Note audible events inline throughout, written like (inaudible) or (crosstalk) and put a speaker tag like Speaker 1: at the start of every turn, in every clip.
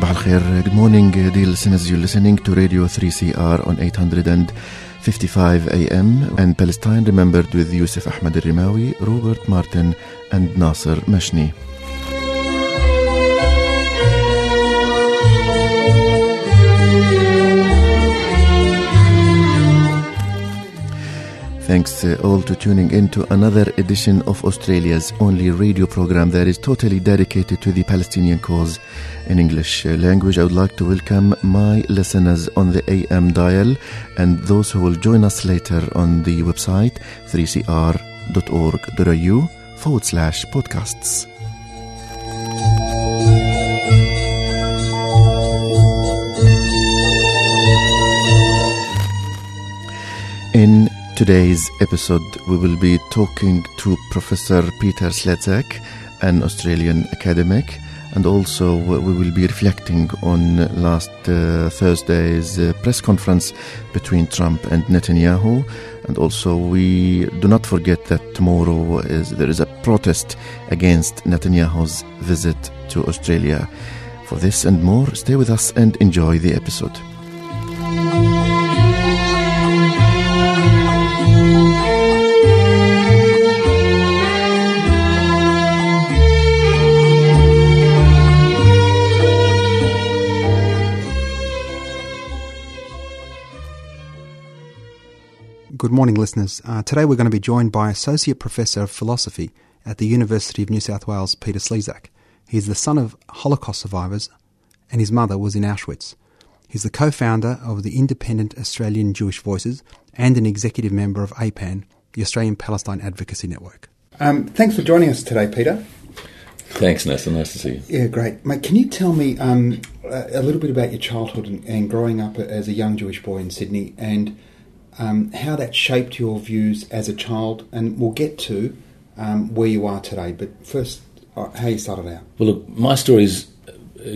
Speaker 1: Al khair. Good morning, dear listeners. You're listening to Radio 3CR on 855 AM and Palestine remembered with Yusuf Ahmad al-Rimawi, Robert Martin and Nasser Mashni. Thanks uh, all to tuning in to another edition of Australia's only radio program that is totally dedicated to the Palestinian cause in English uh, language. I would like to welcome my listeners on the AM dial and those who will join us later on the website 3cr.org.au forward slash podcasts. Today's episode, we will be talking to Professor Peter Slezak, an Australian academic, and also we will be reflecting on last uh, Thursday's uh, press conference between Trump and Netanyahu. And also, we do not forget that tomorrow is, there is a protest against Netanyahu's visit to Australia. For this and more, stay with us and enjoy the episode.
Speaker 2: Good morning, listeners. Uh, today we're going to be joined by Associate Professor of Philosophy at the University of New South Wales, Peter Slezak. He's the son of Holocaust survivors, and his mother was in Auschwitz. He's the co founder of the Independent Australian Jewish Voices and an executive member of APAN, the Australian Palestine Advocacy Network. Um, thanks for joining us today, Peter.
Speaker 3: Thanks, Nathan. Nice to see you.
Speaker 2: Yeah, great. Mate, can you tell me um, a little bit about your childhood and, and growing up as a young Jewish boy in Sydney and um, how that shaped your views as a child, and we'll get to um, where you are today. But first, uh, how you started out.
Speaker 3: Well, look, my story's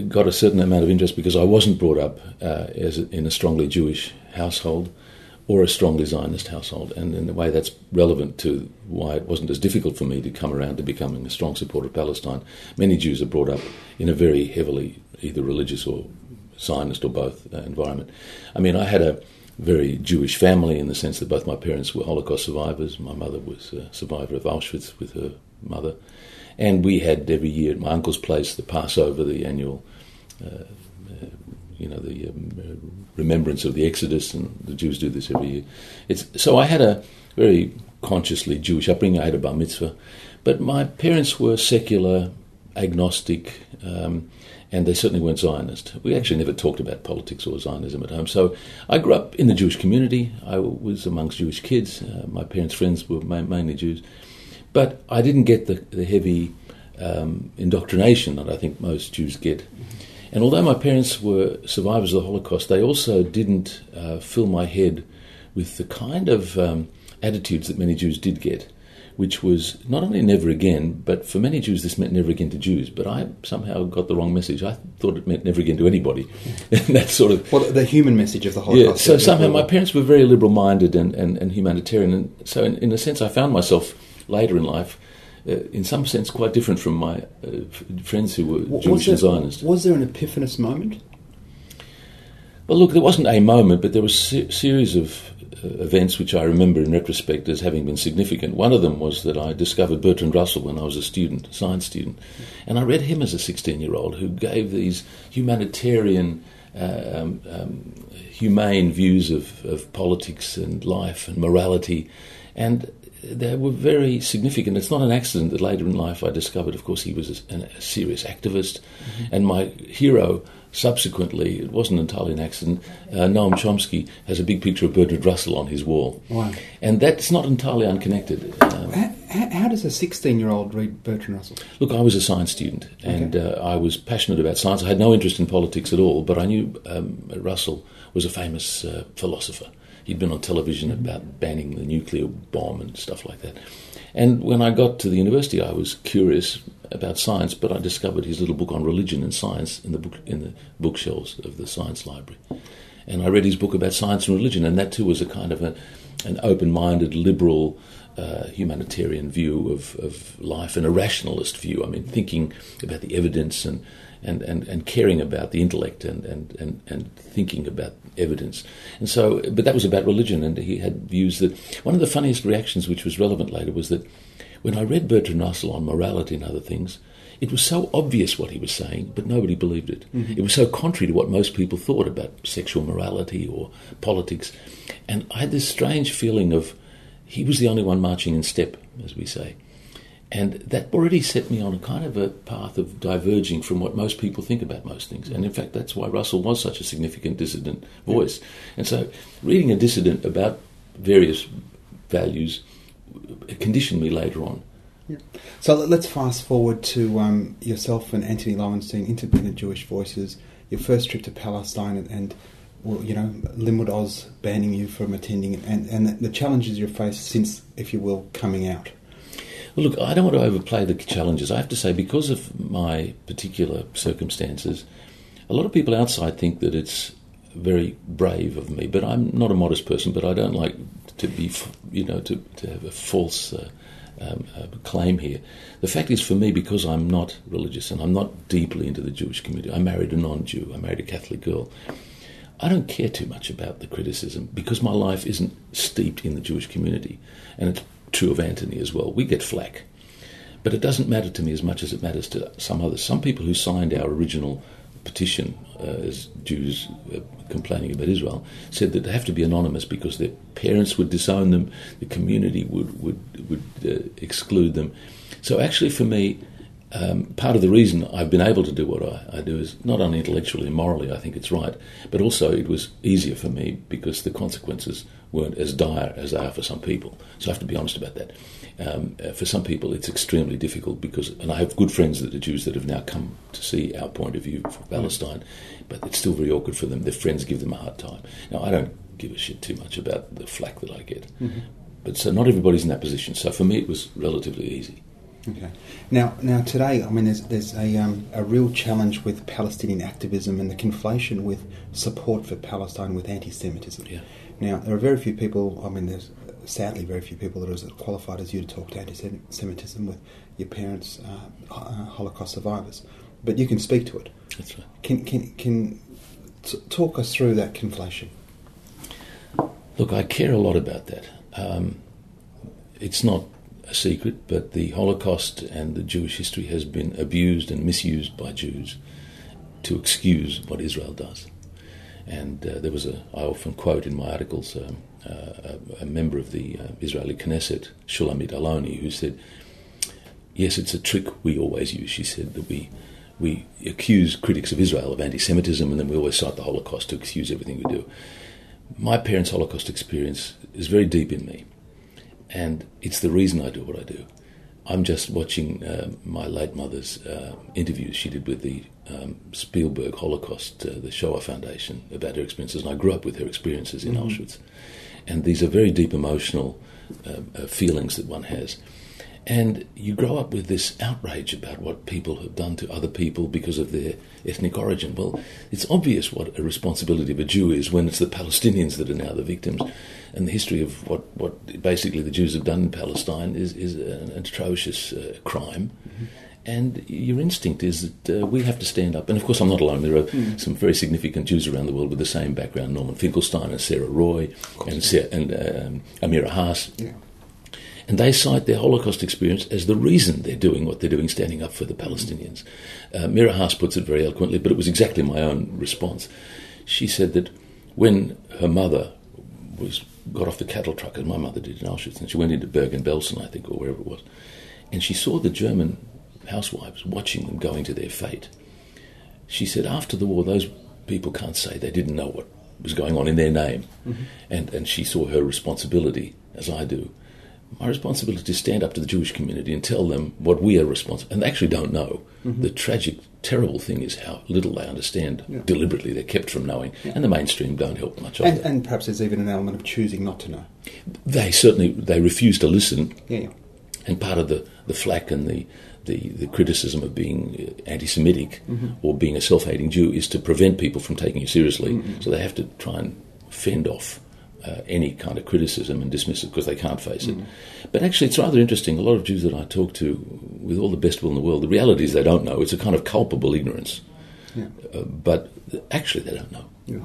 Speaker 3: got a certain amount of interest because I wasn't brought up uh, as in a strongly Jewish household or a strongly Zionist household, and in a way that's relevant to why it wasn't as difficult for me to come around to becoming a strong supporter of Palestine. Many Jews are brought up in a very heavily either religious or Zionist or both uh, environment. I mean, I had a very Jewish family in the sense that both my parents were Holocaust survivors. My mother was a survivor of Auschwitz with her mother. And we had every year at my uncle's place the Passover, the annual, uh, uh, you know, the um, remembrance of the Exodus, and the Jews do this every year. It's, so I had a very consciously Jewish upbringing. I had a bar mitzvah. But my parents were secular, agnostic, um, and they certainly weren't Zionist. We actually never talked about politics or Zionism at home. So I grew up in the Jewish community. I was amongst Jewish kids. Uh, my parents' friends were ma- mainly Jews. But I didn't get the, the heavy um, indoctrination that I think most Jews get. And although my parents were survivors of the Holocaust, they also didn't uh, fill my head with the kind of um, attitudes that many Jews did get which was not only never again, but for many Jews this meant never again to Jews. But I somehow got the wrong message. I thought it meant never again to anybody. (laughs) that sort of
Speaker 2: well, the human message of the Holocaust.
Speaker 3: Yeah. So somehow my parents were very liberal-minded and, and, and humanitarian, and so in, in, a sense I found myself later in life. Uh, in some sense, quite different from my uh, friends who were was Jewish
Speaker 2: there,
Speaker 3: and Zionist.
Speaker 2: Was there an epiphanous moment?
Speaker 3: Well, look, there wasn't a moment, but there was a series of events which I remember in retrospect as having been significant. One of them was that I discovered Bertrand Russell when I was a student, a science student, and I read him as a 16 year old who gave these humanitarian, uh, um, um, humane views of, of politics and life and morality. And they were very significant. It's not an accident that later in life I discovered, of course, he was a, a serious activist. Mm-hmm. And my hero, subsequently, it wasn't entirely an accident, uh, Noam Chomsky has a big picture of Bertrand Russell on his wall.
Speaker 2: Wow.
Speaker 3: And that's not entirely unconnected.
Speaker 2: Um, how, how, does a 16 year old read Bertrand Russell?
Speaker 3: Look, I was a science student and okay. uh, I was passionate about science. I had no interest in politics at all, but I knew um, Russell was a famous uh, philosopher. He'd been on television about banning the nuclear bomb and stuff like that. And when I got to the university, I was curious about science, but I discovered his little book on religion and science in the book in the bookshelves of the science library. And I read his book about science and religion, and that too was a kind of a, an open-minded, liberal, uh, humanitarian view of, of life and a rationalist view. I mean, thinking about the evidence and and, and, and caring about the intellect and, and, and, and thinking about evidence. And so, but that was about religion, and he had views that one of the funniest reactions, which was relevant later, was that when I read Bertrand Russell on morality and other things, it was so obvious what he was saying, but nobody believed it. Mm-hmm. It was so contrary to what most people thought about sexual morality or politics. And I had this strange feeling of he was the only one marching in step, as we say. And that already set me on a kind of a path of diverging from what most people think about most things. And in fact, that's why Russell was such a significant dissident voice. And so, reading a dissident about various values conditioned me later on.
Speaker 2: Yeah. So let's fast forward to um, yourself and Antony Loewenstein, Independent Jewish Voices, your first trip to Palestine, and, and well, you know, Limmud Oz banning you from attending, and, and the challenges you've faced since, if you will, coming out.
Speaker 3: Well, look, I don't want to overplay the challenges. I have to say, because of my particular circumstances, a lot of people outside think that it's very brave of me. But I'm not a modest person. But I don't like to be, you know, to, to have a false uh, um, uh, claim here. The fact is, for me, because I'm not religious and I'm not deeply into the Jewish community, I married a non-Jew. I married a Catholic girl. I don't care too much about the criticism because my life isn't steeped in the Jewish community, and it's true of Antony as well. We get flack. But it doesn't matter to me as much as it matters to some others. Some people who signed our original petition uh, as Jews uh, complaining about Israel said that they have to be anonymous because their parents would disown them, the community would would would uh, exclude them. So actually, for me, um, part of the reason I've been able to do what I, I, do is not only intellectually and morally, I think it's right, but also it was easier for me because the consequences weren't as dire as they are for some people. So I have to be honest about that. Um, uh, for some people, it's extremely difficult because, and I have good friends that are Jews that have now come to see our point of view for Palestine, but it's still very awkward for them. Their friends give them a hard time. Now, I don't give a shit too much about the flack that I get, mm-hmm. but so not everybody's in that position. So for me, it was relatively easy.
Speaker 2: Okay. Now, now today, I mean, there's there's a um, a real challenge with Palestinian activism and the conflation with support for Palestine with anti-Semitism.
Speaker 3: Yeah.
Speaker 2: Now, there are very few people. I mean, there's sadly very few people that are as qualified as you to talk to anti-Semitism with your parents, uh, uh, Holocaust survivors. But you can speak to it.
Speaker 3: That's right.
Speaker 2: Can can can t- talk us through that conflation?
Speaker 3: Look, I care a lot about that. Um, it's not a secret, but the Holocaust and the Jewish history has been abused and misused by Jews to excuse what Israel does. And uh, there was a, I often quote in my articles, um, uh, a, a, member of the uh, Israeli Knesset, Shulamit Aloni, who said, Yes, it's a trick we always use. She said that we, we accuse critics of Israel of anti Semitism and then we always cite the Holocaust to excuse everything we do. My parents' Holocaust experience is very deep in me, and it's the reason I do what I do. I'm just watching uh, my late mother's uh, interviews she did with the um, Spielberg Holocaust, uh, the Shoah Foundation, about her experiences, and I grew up with her experiences in mm-hmm. Auschwitz. And these are very deep emotional uh, uh, feelings that one has. And you grow up with this outrage about what people have done to other people because of their ethnic origin. Well, it's obvious what a responsibility of a Jew is when it's the Palestinians that are now the victims. And the history of what, what basically the Jews have done in Palestine is, is an atrocious uh, crime. Mm-hmm. And your instinct is that uh, we have to stand up. And of course, I'm not alone. There are mm. some very significant Jews around the world with the same background Norman Finkelstein and Sara Roy and, Sarah, and um, Amira Hass.
Speaker 2: Yeah.
Speaker 3: And they cite their Holocaust experience as the reason they're doing what they're doing, standing up for the Palestinians. Uh, Mira Hass puts it very eloquently, but it was exactly my own response. She said that when her mother was got off the cattle truck, as my mother did in Auschwitz, and she went into Bergen-Belsen, I think, or wherever it was, and she saw the German housewives watching them going to their fate. She said, after the war, those people can't say they didn't know what was going on in their name, mm-hmm. and and she saw her responsibility, as I do, my responsibility to stand up to the Jewish community and tell them what we are responsible, and they actually don't know. Mm-hmm. The tragic, terrible thing is how little they understand. Yeah. Deliberately, they're kept from knowing, yeah. and the mainstream don't help much.
Speaker 2: And, and, perhaps there's even an element of choosing not to know.
Speaker 3: They certainly they refuse to listen.
Speaker 2: Yeah.
Speaker 3: And part of the the flack and the the, the criticism of being anti-Semitic mm-hmm. or being a self-hating Jew is to prevent people from taking you seriously. Mm-hmm. So they have to try and fend off uh, any kind of criticism and dismiss it because they can't face it. Mm. But actually, it's rather interesting. A lot of Jews that I talk to, with all the best will in the world, the reality is they don't know. It's a kind of culpable ignorance. Yeah. Uh, but actually, they don't know.
Speaker 2: Yeah.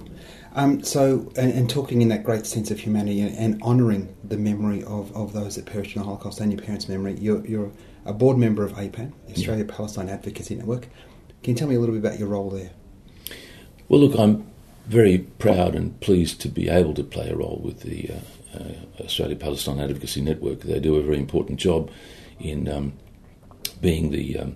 Speaker 2: Um, so, and, and, talking in that great sense of humanity and, and honouring the memory of, of those that perished in the Holocaust and your parents' memory, you're, you're a board member of APAN, the Australia Palestine Advocacy Network. Can you tell me a little bit about your role there?
Speaker 3: Well, look, I'm very proud and pleased to be able to play a role with the uh, uh, Australia Palestine Advocacy Network. They do a very important job in um, being the um,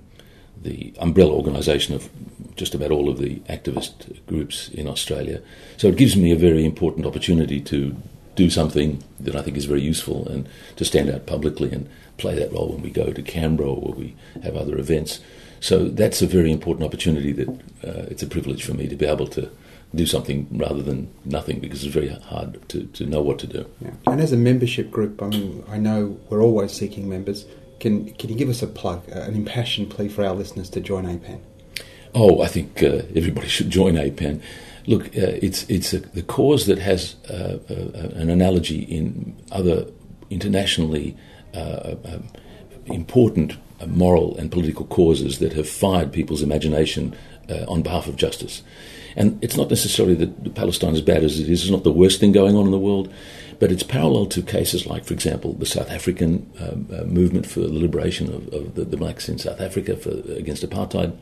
Speaker 3: the umbrella organisation of just about all of the activist groups in Australia. So it gives me a very important opportunity to do something that I think is very useful and to stand out publicly and play that role when we go to Canberra or we have other events. So that's a very important opportunity that uh, it's a privilege for me to be able to do something rather than nothing because it's very hard to, to know what to do.
Speaker 2: Yeah. And as a membership group, I mean, I know we're always seeking members. Can, can you give us a plug, uh, an impassioned plea for our listeners to join APAN?
Speaker 3: Oh, I think uh, everybody (laughs) should join APAN. Look, uh, it's it's a, the cause that has uh, uh, an analogy in other internationally um, important moral and political causes that have fired people's imagination on behalf of justice. And it's not necessarily that Palestine, is bad as it is, it's not the worst thing going on in the world, but it's parallel to cases like, for example, the South African um, uh, movement for the liberation of, of the, the, blacks in South Africa for, against apartheid.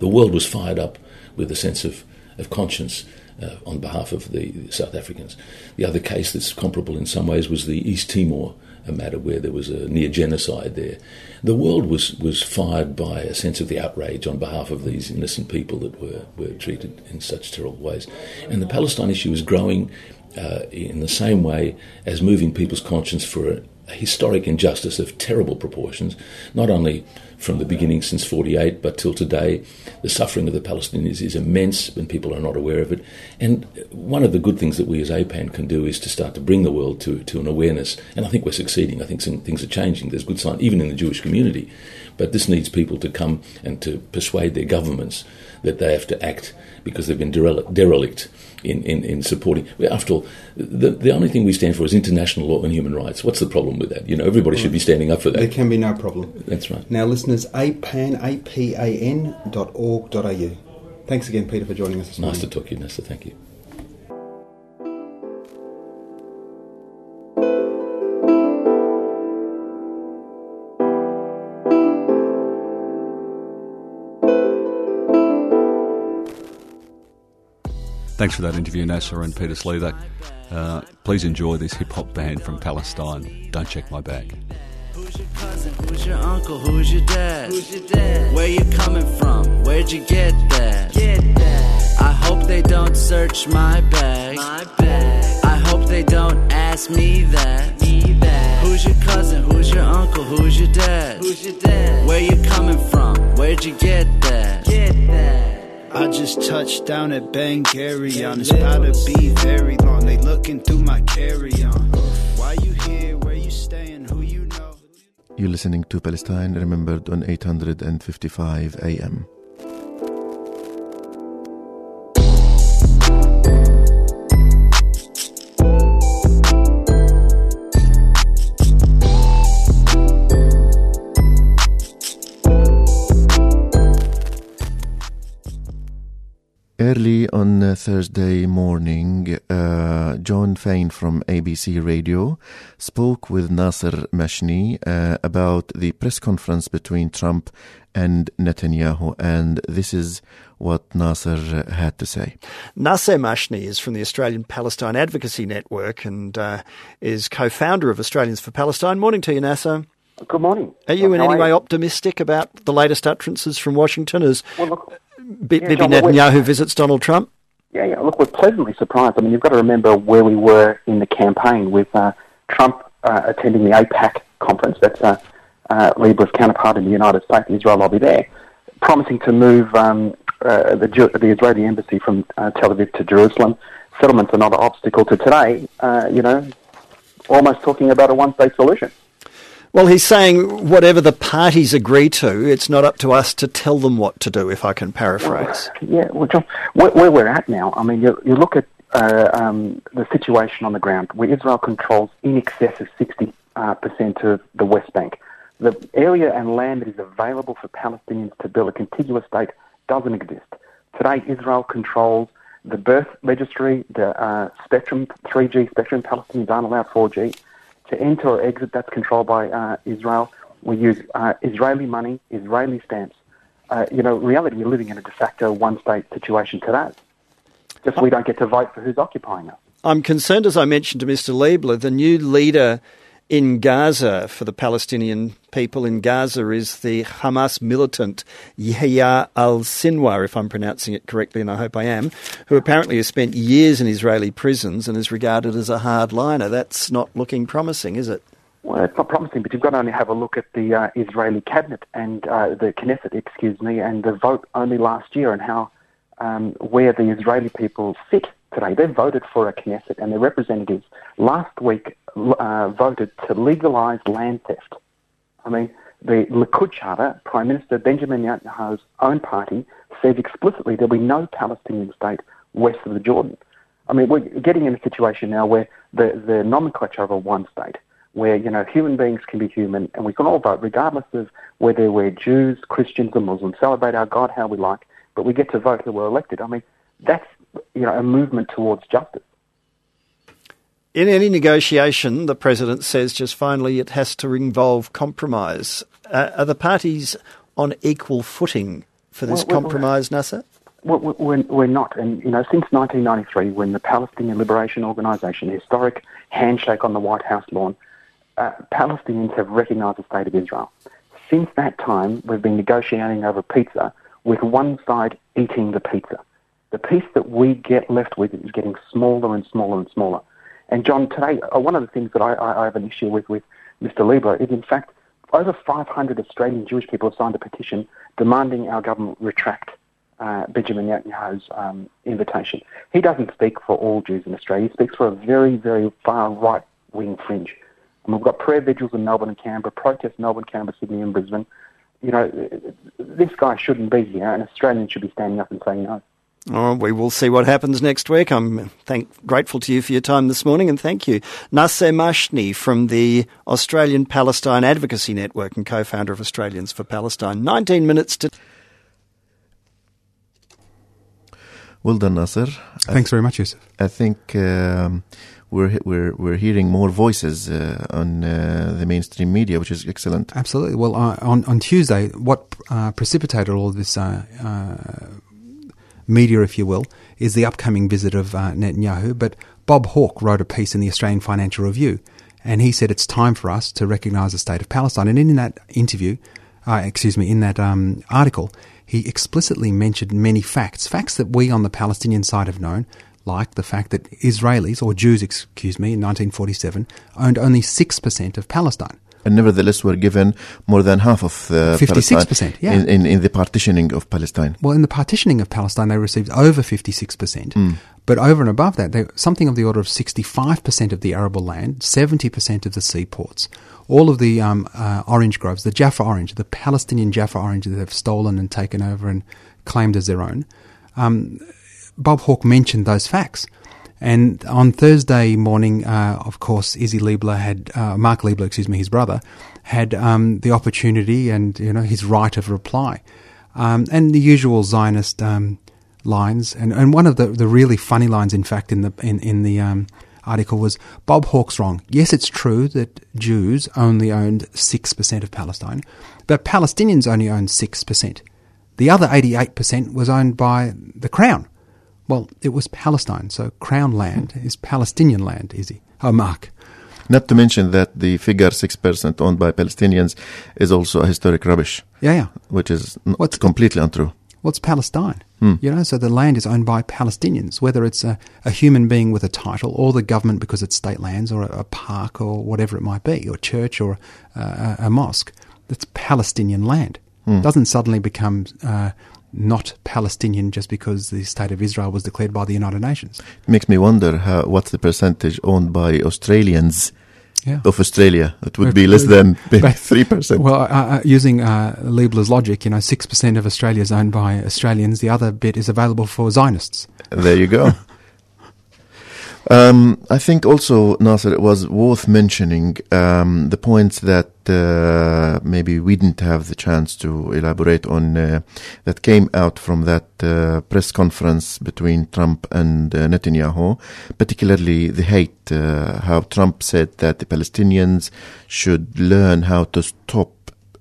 Speaker 3: The world was fired up with a sense of, of conscience uh, on behalf of the South Africans. The other case that's comparable in some ways was the East Timor a matter where there was a near genocide there. The world was, was fired by a sense of the outrage on behalf of these innocent people that were, were treated in such terrible ways. And the Palestine issue is growing uh, in the same way as moving people's conscience for a, a historic injustice of terrible proportions, not only from the beginning since 48, but till today. The suffering of the Palestinians is immense when people are not aware of it. And one of the good things that we as APAN can do is to start to bring the world to, to an awareness. And I think we're succeeding. I think some things are changing. There's good sign, even in the Jewish community. But this needs people to come and to persuade their governments that they have to act because they've been derelict in, in, in supporting. After all, the, the only thing we stand for is international law and human rights. What's the problem with that? You know, everybody should be standing up for that.
Speaker 2: There can be no problem.
Speaker 3: That's right.
Speaker 2: Now, listeners, apan, A-P-A-N dot org dot au. Thanks again, Peter, for joining us this
Speaker 3: nice
Speaker 2: morning.
Speaker 3: Nice to talk to you, Nessa. Thank you.
Speaker 4: Thanks for that interview, Nasser and Peter Slezak. Uh, please enjoy this hip hop band from Palestine. Don't check my bag.
Speaker 5: Who's your cousin? Who's your uncle? Who's your dad? Who's your dad? Where you coming from? Where'd you get that? Get that. I hope they don't search my bag. My bag. I hope they don't ask me that. Me that. Who's your cousin? Who's your uncle? Who's your dad? Who's your dad? Where you coming from? Where'd you get that? Get that. I just touched down at Ben Gurion. It's about to be very long. They looking through my carry on. Why you here? Where you staying? Who you know?
Speaker 1: You're listening to Palestine Remembered on 855 AM. Early on uh, Thursday morning, uh, Jon Faine from ABC Radio spoke with Nasser Mashni uh, about the press conference between Trump and Netanyahu, and this is what Nasser had to say.
Speaker 6: Nasser Mashni is from the Australian Palestine Advocacy Network and uh, is co-founder of Australians for Palestine. Morning to you, Nasser.
Speaker 7: Good morning.
Speaker 6: Are you in any way
Speaker 7: you?
Speaker 6: optimistic about the latest utterances from Washington as
Speaker 7: Well, look,
Speaker 6: B-
Speaker 7: Yeah,
Speaker 6: Bibi
Speaker 7: Jon, well, we're-
Speaker 6: Netanyahu visits Donald Trump?
Speaker 7: yeah, yeah. Look, we're pleasantly surprised. I mean, you've got to remember where we were in the campaign with uh, Trump uh, attending the AIPAC conference. That's uh, uh, Leibler's counterpart in the United States, the Israel lobby there, promising to move um, uh, the, Ju- the Israeli embassy from uh, Tel Aviv to Jerusalem. Settlements are not an obstacle to today. Uh, you know, almost talking about a one-state solution.
Speaker 6: Well, he's saying whatever the parties agree to, it's not up to us to tell them what to do, if I can paraphrase.
Speaker 7: Yeah, well, Jon, where, where we're at now, I mean, you, you look at uh, um, the situation on the ground, where Israel controls in excess of 60 uh, percent of the West Bank. The area and land that is available for Palestinians to build a contiguous state doesn't exist. Today, Israel controls the birth registry, the uh, spectrum, 3G spectrum. Palestinians aren't allowed 4G. To enter or exit, that's controlled by uh, Israel. We use uh, Israeli money, Israeli stamps. Uh, you know, in reality, we're living in a de facto one-state situation today. Just we don't get to vote for who's occupying us.
Speaker 6: I'm concerned, as I mentioned to Mr. Leibler, the new leader in Gaza for the Palestinian people in Gaza is the Hamas militant Yahya al Sinwar, if I'm pronouncing it correctly, and I hope I am, who apparently has spent years in Israeli prisons and is regarded as a hardliner. That's not looking promising, is it?
Speaker 7: Well, it's not promising, but you've got to only have a look at the uh, Israeli cabinet and uh, the Knesset, excuse me, and the vote only last year and how um, where the Israeli people sit today. They voted for a Knesset and their representatives last week uh, voted to legalize land theft. I mean, the Likud charter, Prime Minister Benjamin Netanyahu's own party, says explicitly there'll be no Palestinian state west of the Jordan. I mean, we're getting in a situation now where the, the nomenclature of a one state, where, you know, human beings can be human and we can all vote regardless of whether we're Jews, Christians or Muslims, celebrate our God how we like, but we get to vote who we're elected. I mean, that's, you know, a movement towards justice.
Speaker 6: In any negotiation, the president says just finally it has to involve compromise. Uh, are the parties on equal footing for this
Speaker 7: Well, well,
Speaker 6: compromise, Nasser?
Speaker 7: Well, we're, we're not. And, you know, since 1993, when the Palestinian Liberation Organization, historic handshake on the White House lawn, uh, Palestinians have recognized the State of Israel. Since that time, we've been negotiating over pizza with one side eating the pizza. The piece that we get left with is getting smaller and smaller and smaller. And Jon, today, uh, one of the things that I, I, have an issue with with Mr. Leibler is, in fact, over 500 Australian Jewish people have signed a petition demanding our government retract uh, Benjamin Netanyahu's um, invitation. He doesn't speak for all Jews in Australia. He speaks for a very, very far right wing fringe. And we've got prayer vigils in Melbourne and Canberra, protests in Melbourne, Canberra, Sydney, and Brisbane. You know, this guy shouldn't be here, and Australians should be standing up and saying no.
Speaker 6: Oh, we will see what happens next week. I'm thank, grateful to you for your time this morning and thank you. Nasser Mashni from the Australian Palestine Advocacy Network and co-founder of Australians for Palestine. 19 minutes to...
Speaker 1: Well done, Nasser.
Speaker 2: Thanks very much, Yusuf.
Speaker 1: I think um, we're we're we're hearing more voices uh, on uh, the mainstream media, which is excellent.
Speaker 2: Absolutely. Well, uh, on on Tuesday, what uh, precipitated all this uh, uh, media, if you will, is the upcoming visit of uh, Netanyahu. But Bob Hawke wrote a piece in the Australian Financial Review, and he said it's time for us to recognise the state of Palestine. And in that interview, uh, excuse me, in that um, article, he explicitly mentioned many facts, facts that we on the Palestinian side have known, like the fact that Israelis, or Jews, excuse me, in 1947, owned only 6% of Palestine.
Speaker 1: And nevertheless, were given more than half of uh,
Speaker 2: 56%, yeah.
Speaker 1: in, in, in the partitioning of Palestine.
Speaker 2: Well, in the partitioning of Palestine, they received over 56%. But over and above that, they, something of the order of 65% of the arable land, 70% of the seaports, all of the um, uh, orange groves, the Jaffa orange, the Palestinian Jaffa orange that they've stolen and taken over and claimed as their own. Um, Bob Hawke mentioned those facts. And on Thursday morning, uh, of course, Isi Leibler had, uh, Mark Leibler, excuse me, his brother, had um, the opportunity and, you know, his right of reply. Um, and the usual Zionist um, lines, and, and one of the, the really funny lines, in fact, in the in in the um, article was Bob Hawke's wrong. Yes, it's true that Jews only owned six percent of Palestine, but Palestinians only owned six percent. The other eighty-eight percent was owned by the Crown. Well, it was Palestine, so Crown land is Palestinian land, is he? Oh, Mark.
Speaker 1: Not to mention that the figure 6% owned by Palestinians is also a historic rubbish,
Speaker 2: Yeah, yeah.
Speaker 1: which is
Speaker 2: What's-
Speaker 1: completely untrue.
Speaker 2: What's Palestine? You know, so the land is owned by Palestinians, whether it's a, a human being with a title or the government because it's state lands or a, a park or whatever it might be, or church or uh, a, a mosque. That's Palestinian land. Doesn't suddenly become uh, not Palestinian just because the state of Israel was declared by the United Nations.
Speaker 1: It makes me wonder how what's the percentage owned by Australians
Speaker 2: Yeah.
Speaker 1: of Australia. It would be less than (laughs) (laughs) three percent.
Speaker 2: Well, uh, uh, using uh, Leibler's logic, you know, 6% of Australia is owned by Australians, the other bit is available for Zionists.
Speaker 1: There you go. (laughs) Um, I think also, Nasser, it was worth mentioning um, the points that uh, maybe we didn't have the chance to elaborate on uh, that came out from that uh, press conference between Trump and uh, Netanyahu, particularly the hate, uh, how Trump said that the Palestinians should learn how to stop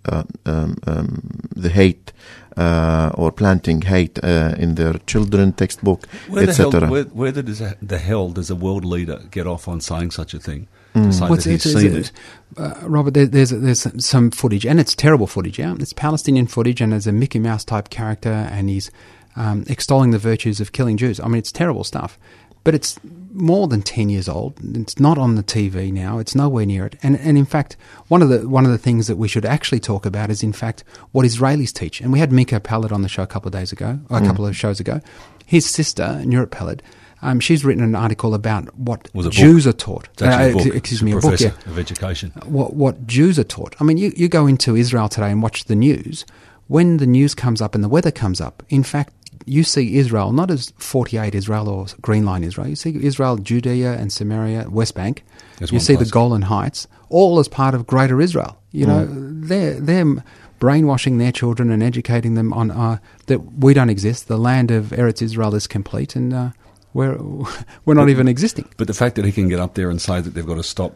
Speaker 1: uh, um, um, the hate uh, or planting hate uh, in their children textbook,
Speaker 4: Where the, hell,
Speaker 1: etc.
Speaker 4: where, where the, does a- the hell does a world leader get off on saying such a thing? To say
Speaker 2: What's
Speaker 4: that
Speaker 2: it-
Speaker 4: seen
Speaker 2: is
Speaker 4: it.
Speaker 2: Uh, Robert, there, there's there's some footage, and it's terrible footage. Yeah, it's Palestinian footage, and there's a Mickey Mouse type character, and he's um, extolling the virtues of killing Jews. I mean, it's terrible stuff, but it's more than ten years old. It's not on the TV now. It's nowhere near it. And and in fact, one of the one of the things that we should actually talk about is in fact what Israelis teach. And we had Miko Peled on the show a couple of days ago, or a couple of shows ago. His sister, Nurit Peled. Um, she's written an article about what
Speaker 4: a book.
Speaker 2: Jews are taught. Uh, excuse me, a book.
Speaker 4: professor
Speaker 2: Yeah
Speaker 4: of education.
Speaker 2: what what Jews are taught. I mean, you, you go into Israel today and watch the news. When the news comes up and the weather comes up, in fact, you see Israel not as 48 Israel or Green Line Israel. You see Israel, Judea and Samaria, West Bank. You see
Speaker 4: place.
Speaker 2: the Golan Heights, all as part of Greater Israel. You know, they're they're brainwashing their children and educating them on uh, that we don't exist. The land of Eretz Israel is complete, and uh, we're (laughs) we're not even existing.
Speaker 4: But the fact that he can get up there and say that they've got to stop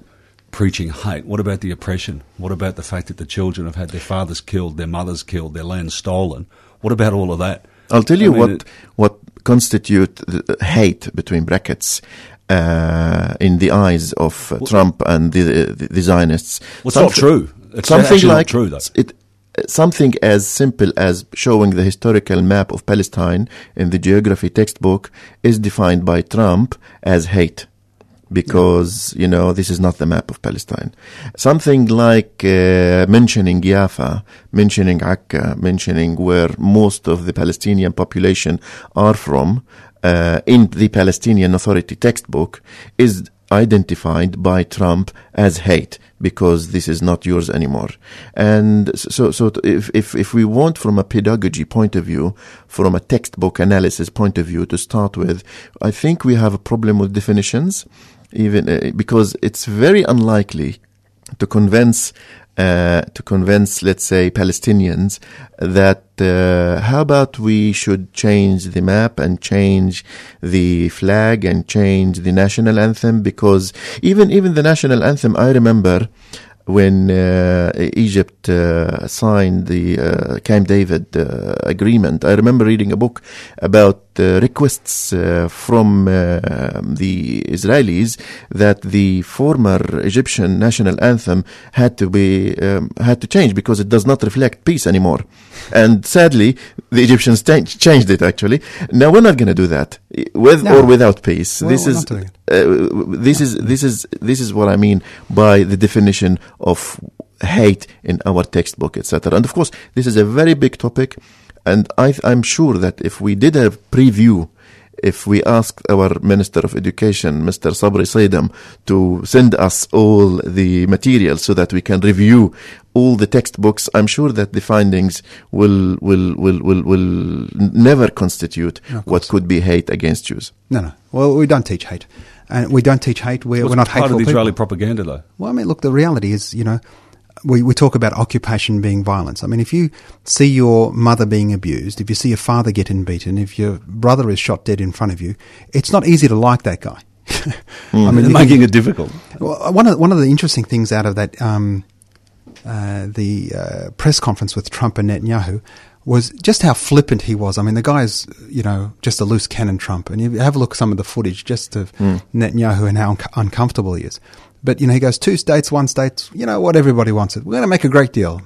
Speaker 4: preaching hate, what about the oppression? What about the fact that the children have had their fathers killed, their mothers killed, their land stolen? What about all of that?
Speaker 1: I'll tell you
Speaker 4: I mean,
Speaker 1: what
Speaker 4: it-
Speaker 1: what constitute the hate between brackets uh, in the eyes of uh, Trump and the, the, the Zionists.
Speaker 4: Well, it's not true. It's
Speaker 1: something like
Speaker 4: true, though.
Speaker 1: It, something as simple as showing the historical map of Palestine in the geography textbook is defined by Trump as hate. Because you know this is not the map of Palestine. Something like uh, mentioning Jaffa, mentioning Akka, mentioning where most of the Palestinian population are from uh, in the Palestinian Authority textbook is identified by Trump as hate because this is not yours anymore. And so, so if, if, if we want from a pedagogy point of view, from a textbook analysis point of view to start with, I think we have a problem with definitions, even uh, because it's very unlikely to convince uh, to convince, let's say, Palestinians that uh, how about we should change the map and change the flag and change the national anthem because even even the national anthem, I remember when uh, Egypt uh, signed the uh, Camp David uh, agreement. I remember reading a book about uh, requests uh, from uh, the Israelis that the former Egyptian national anthem had to be um, had to change because it does not reflect peace anymore. And sadly, the Egyptians changed, changed it. Actually, now we're not going to do that with
Speaker 2: No.
Speaker 1: or without peace.
Speaker 2: Well,
Speaker 1: this is
Speaker 2: not doing it.
Speaker 1: uh, this is this is this is what I mean by the definition of hate in our textbook, etc. And of course, this is a very big topic, and I, I'm sure that if we did a preview. If we asked our Minister of Education, Mr. Sabri Saidam, to send us all the material so that we can review all the textbooks, I'm sure that the findings will will will will, will never constitute what could be hate against Jews.
Speaker 2: No, no. Well, we don't teach hate, and we don't teach hate. We're,
Speaker 4: What's
Speaker 2: we're not
Speaker 4: part
Speaker 2: hateful
Speaker 4: of the
Speaker 2: people.
Speaker 4: Israeli propaganda, though.
Speaker 2: Well, I mean, look, the reality is, you know, we, we talk about occupation being violence. I mean, if you see your mother being abused, if you see your father getting beaten, if your brother is shot dead in front of you, it's not easy to like that guy. (laughs)
Speaker 4: I mean, making
Speaker 2: can-
Speaker 4: it difficult.
Speaker 2: Well, one of one of the interesting things out of that um, uh, the uh, press conference with Trump and Netanyahu was just how flippant he was. I mean, the guy's you know just a loose cannon Trump, and you have a look at some of the footage just of Netanyahu and how un- uncomfortable he is. But you know, he goes two states, one state. You know what? Everybody wants it. We're going to make a great deal.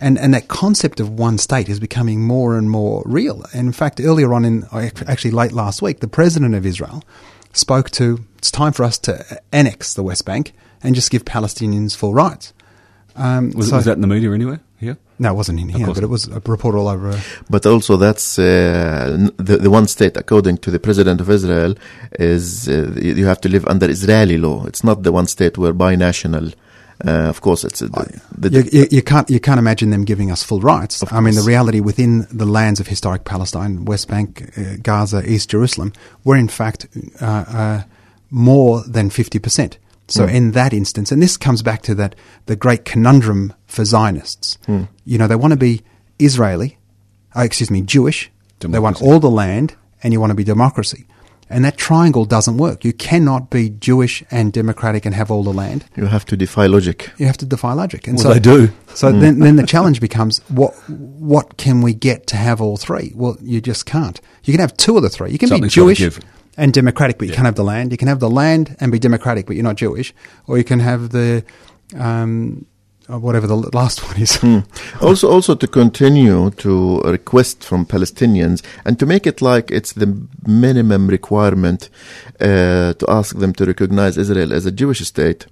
Speaker 2: And, and that concept of one state is becoming more and more real. And in fact, earlier on in, actually late last week, the president of Israel spoke to it's time for us to annex the West Bank and just give Palestinians full rights. Um,
Speaker 4: Was,
Speaker 2: so-
Speaker 4: was that in the media anywhere? Here?
Speaker 2: no, it wasn't in here, but it was a report all over. Uh,
Speaker 1: But also, that's uh, the the one state, according to the president of Israel, is uh, you you have to live under Israeli law. It's not the one state where binational. Uh, of course, it's uh, the, the,
Speaker 2: you, you, you can't you can't imagine them giving us full rights. I mean, the reality within the lands of historic Palestine, West Bank, uh, Gaza, East Jerusalem, we're in fact uh, uh, more than fifty percent. So hmm. in that instance, and this comes back to that the great conundrum for Zionists. Hmm. You know, they want to be Israeli, uh, excuse me, Jewish. They want all the land, and you want to be democracy. And that triangle doesn't work. You cannot be Jewish and democratic and have all the land.
Speaker 1: you have to defy logic.
Speaker 2: You have to defy logic. And
Speaker 4: Well,
Speaker 2: so
Speaker 4: they do.
Speaker 2: So hmm. then, then the challenge becomes what what can we get to have all three? Well, you just can't. You can have two of the three. You can be
Speaker 4: Something's gotta
Speaker 2: Jewish. And democratic, but you can't have the land. You can have the land and be democratic, but you're not Jewish. Or you can have the um, uh, whatever the last (laughs) one is.
Speaker 1: also, also to continue to request from Palestinians and to make it like it's the minimum requirement uh, to ask them to recognize Israel as a Jewish state.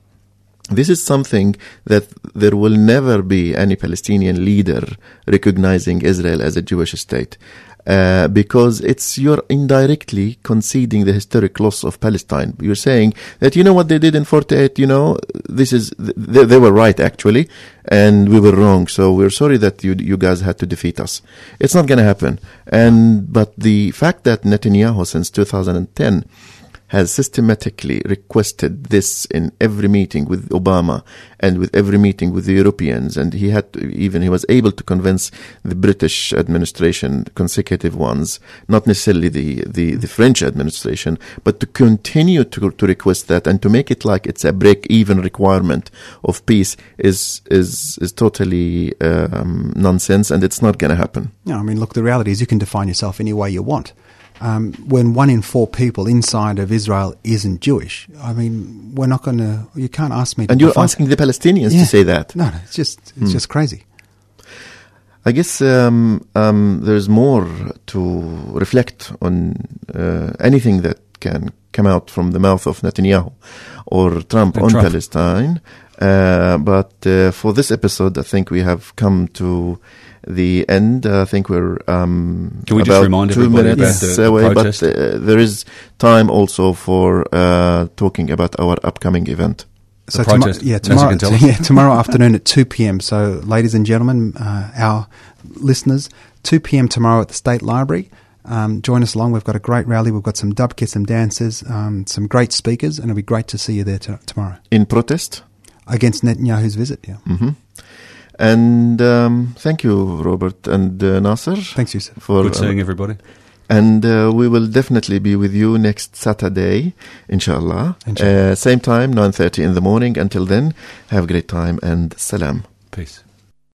Speaker 1: This is something that there will never be any Palestinian leader recognizing Israel as a Jewish state. Uh, because it's you're indirectly conceding the historic loss of Palestine. You're saying that you know what they did in 48, you know, this is, they, they were right actually, and we were wrong. So we're sorry that you, you guys had to defeat us. It's not gonna happen. And, but the fact that Netanyahu since 2010 has systematically requested this in every meeting with Obama and with every meeting with the Europeans, and he had to, even he was able to convince the British administration, consecutive ones, not necessarily the the, the French administration, but to continue to to request that and to make it like it's a break-even requirement of peace is is is totally um, nonsense, and it's not going to happen.
Speaker 2: No, I mean, look, the reality is you can define yourself any way you want. Um, when one in four people inside of Israel isn't Jewish, I mean, we're not going to. You can't ask me. to
Speaker 1: And you're asking the Palestinians
Speaker 2: Yeah.
Speaker 1: to say that.
Speaker 2: No, no, it's just it's just crazy.
Speaker 1: I guess um, um, there's more to reflect on uh, anything that can come out from the mouth of Netanyahu or Trump
Speaker 4: And
Speaker 1: on
Speaker 4: Trump.
Speaker 1: Palestine. Uh, but uh, for this episode, I think we have come to the end. I think we're um,
Speaker 4: Can we just
Speaker 1: about
Speaker 4: remind
Speaker 1: two minutes
Speaker 4: about the- the
Speaker 1: away.
Speaker 4: protest?
Speaker 1: But uh, there is time also for uh, talking about our upcoming event.
Speaker 2: So
Speaker 4: The
Speaker 2: tomo- yeah, tomorrow,
Speaker 4: can tell us. (laughs)
Speaker 2: yeah, tomorrow afternoon at two p.m. So, ladies and gentlemen, uh, our listeners, two p.m. tomorrow at the State Library. Um, join us along. We've got a great rally. We've got some dub kits, some dancers, um, some great speakers, and it'll be great to see you there t- tomorrow
Speaker 1: In protest.
Speaker 2: against Netanyahu's visit. Yeah,
Speaker 1: hmm And um, thank you, Robert and uh, Nasser.
Speaker 2: thanks, Yusuf.
Speaker 1: For,
Speaker 4: Good seeing everybody.
Speaker 1: and uh, we will definitely be with you next Saturday, inshallah.
Speaker 2: Inshallah.
Speaker 1: Uh, same time, 9.30 in the morning. Until then, have a great time and salam.
Speaker 4: Peace.